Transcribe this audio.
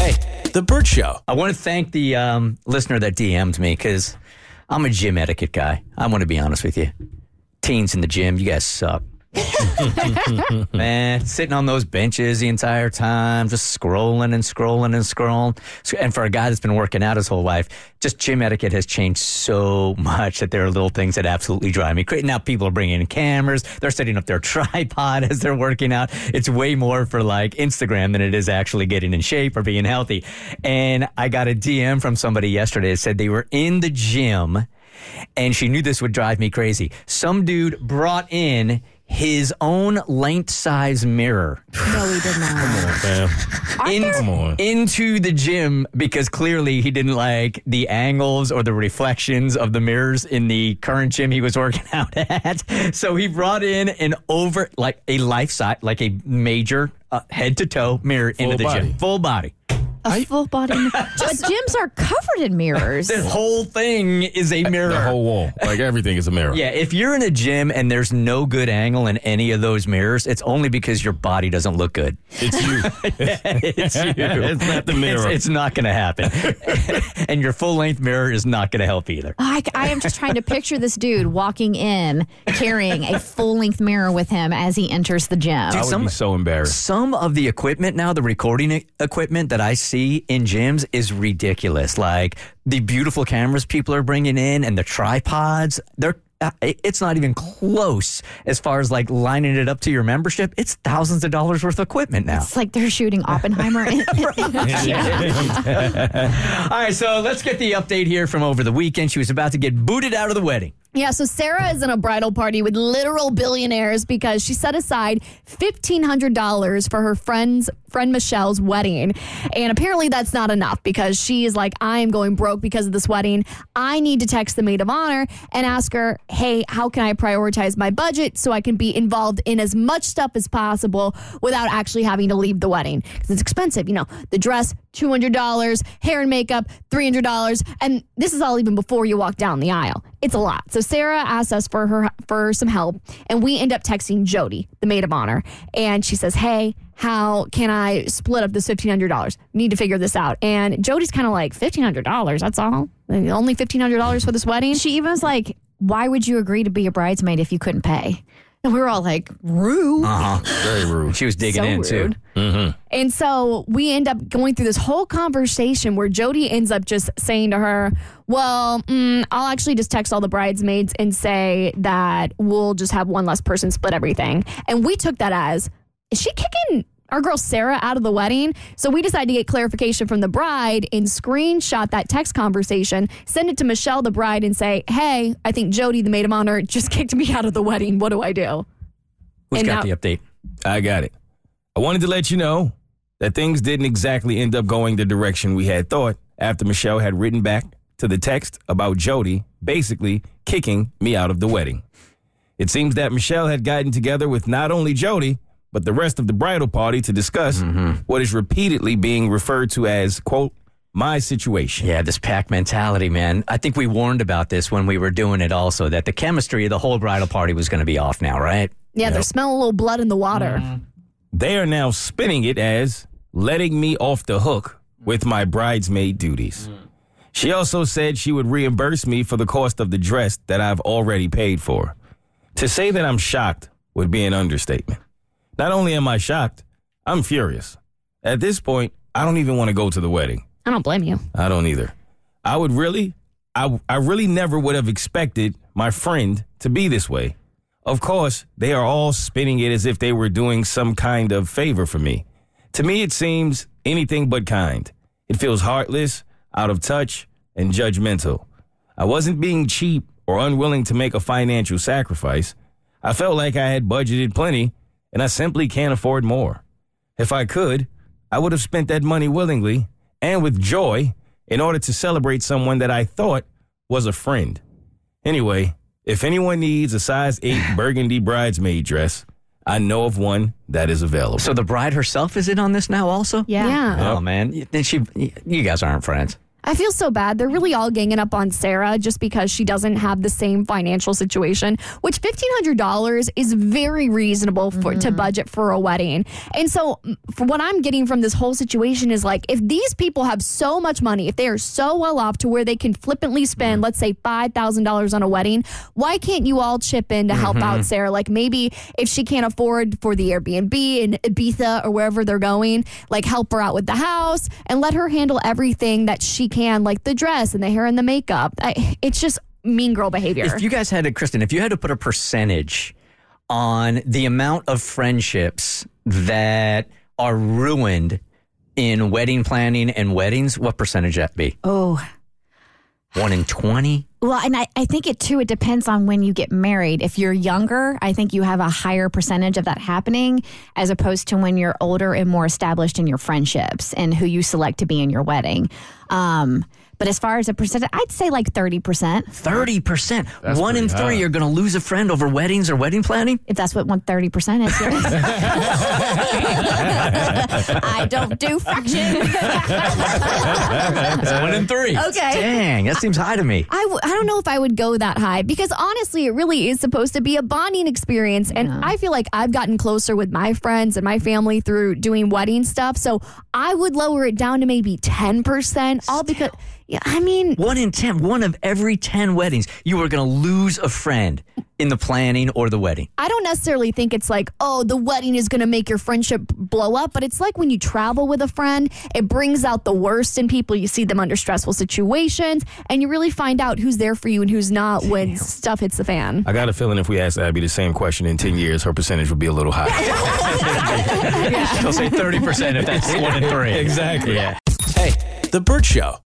Hey, The Bert Show. I want to thank the um, listener that DM'd me because I'm a gym etiquette guy. I want to be honest with you. Teens in the gym, you guys suck. Man, sitting on those benches the entire time, just scrolling and scrolling and scrolling. And for a guy that's been working out his whole life, just gym etiquette has changed so much that there are little things that absolutely drive me crazy. Now people are bringing in cameras, they're setting up their tripod as they're working out. It's way more for like Instagram than it is actually getting in shape or being healthy. And I got a DM from somebody yesterday that said they were in the gym and she knew this would drive me crazy. Some dude brought in his own length size mirror No, we did not. Man, in- Come on. into the gym because clearly he didn't like the angles or the reflections of the mirrors in the current gym he was working out at. So he brought in an over, like a life size, like a major uh, head to toe mirror into the body. gym. Full body. A full body. but gyms are covered in mirrors. The whole thing is a mirror. the whole wall. Like everything is a mirror. Yeah, if you're in a gym and there's no good angle in any of those mirrors, it's only because your body doesn't look good. It's you. it's you. It's not the mirror. It's, it's not going to happen. and your full length mirror is not going to help either. I, I am just trying to picture this dude walking in carrying a full length mirror with him as he enters the gym. Dude, I would some- be so embarrassed. Some of the equipment now, the recording equipment that I see in gyms is ridiculous. Like the beautiful cameras people are bringing in and the tripods, they're uh, it's not even close as far as like lining it up to your membership. It's thousands of dollars worth of equipment now. It's like they're shooting Oppenheimer. In, All right, so let's get the update here from over the weekend. She was about to get booted out of the wedding. Yeah, so Sarah is in a bridal party with literal billionaires because she set aside $1,500 for her friend's friend Michelle's wedding. And apparently that's not enough because she is like, I am going broke because of this wedding. I need to text the maid of honor and ask her, hey, how can I prioritize my budget so I can be involved in as much stuff as possible without actually having to leave the wedding? Because it's expensive. You know, the dress, $200, hair and makeup, $300. And this is all even before you walk down the aisle. It's a lot. So Sarah asked us for her for some help, and we end up texting Jody, the maid of honor, and she says, "Hey, how can I split up this fifteen hundred dollars? Need to figure this out." And Jody's kind of like, fifteen hundred dollars? That's all? Only fifteen hundred dollars for this wedding?" she even was like, Why would you agree to be a bridesmaid if you couldn't pay? And we were all like, Rude. Very rude. She was digging so in rude. too. And so we end up going through this whole conversation where Jody ends up just saying to her, Well, mm, I'll actually just text all the bridesmaids and say that we'll just have one less person split everything. And we took that as, Is she kicking our girl Sarah out of the wedding? So we decided to get clarification from the bride and screenshot that text conversation, send it to Michelle, the bride, and say, Hey, I think Jody, the maid of honor, just kicked me out of the wedding. What do I do? Who's And got now- the update? I got it. I wanted to let you know that things didn't exactly end up going the direction we had thought after Michelle had written back to the text about Jody basically kicking me out of the wedding. It seems that Michelle had gotten together with not only Jody, but the rest of the bridal party to discuss mm-hmm. what is repeatedly being referred to as, quote, my situation. Yeah, this pack mentality, man. I think we warned about this when we were doing it also, that the chemistry of the whole bridal party was going to be off now, right? Yeah, they're smelling a little blood in the water. Mm-hmm. They are now spinning it as letting me off the hook with my bridesmaid duties. Mm. She also said she would reimburse me for the cost of the dress that I've already paid for. To say that I'm shocked would be an understatement. Not only am I shocked, I'm furious. At this point, I don't even want to go to the wedding. I don't blame you. I don't either. I would really, I, I really never would have expected my friend to be this way. Of course, they are all spinning it as if they were doing some kind of favor for me. To me, it seems anything but kind. It feels heartless, out of touch, and judgmental. I wasn't being cheap or unwilling to make a financial sacrifice. I felt like I had budgeted plenty, and I simply can't afford more. If I could, I would have spent that money willingly and with joy in order to celebrate someone that I thought was a friend. Anyway, if anyone needs a size 8 burgundy bridesmaid dress, I know of one that is available. So the bride herself is in on this now, also. Yeah. Oh, yeah. Oh man, then she, you guys aren't friends. I feel so bad. They're really all ganging up on Sarah just because she doesn't have the same financial situation, which $1,500 is very reasonable for to mm-hmm. budget for a wedding. And so, what I'm getting from this whole situation is like, if these people have so much money, if they are so well off to where they can flippantly spend, mm-hmm. let's say, $5,000 on a wedding, why can't you all chip in to help out mm-hmm. Sarah? Like maybe if she can't afford for the Airbnb in Ibiza or wherever they're going, like help her out with the house and let her handle everything that she can, like the dress and the hair and the makeup. I, it's just mean girl behavior. If you guys had to, Kristen, if you had to put a percentage on the amount of friendships that are ruined in wedding planning and weddings, what percentage that be? Oh. One in twenty? Well, and I, I think it too, it depends on when you get married. If you're younger, I think you have a higher percentage of that happening as opposed to when you're older and more established in your friendships and who you select to be in your wedding. Um, but as far as a percentage, I'd say like 30%. Thirty percent. That's One in pretty three high. are going to lose a friend over weddings or wedding planning. If that's what one thirty percent is. I don't do fractions. One in three. Okay. Dang, that seems high to me. I, w- I don't know if I would go that high because honestly, it really is supposed to be a bonding experience. And I feel like I've gotten closer with my friends and my family through doing wedding stuff. So I would lower it down to maybe 10%, all because, yeah, I mean, One in ten. One of every ten weddings, you are going to lose a friend in the planning or the wedding. I don't necessarily think it's like, oh, the wedding is going to make your friendship blow up, but it's like when you travel with a friend, it brings out the worst in people. You see them under stressful situations, and you really find out who's there for you and who's not when stuff hits the fan. I got a feeling if we asked Abby the same question in 10 years, her percentage would be a little higher. She'll say thirty percent if that's one in three. exactly. Yeah. Hey, The Bert Show.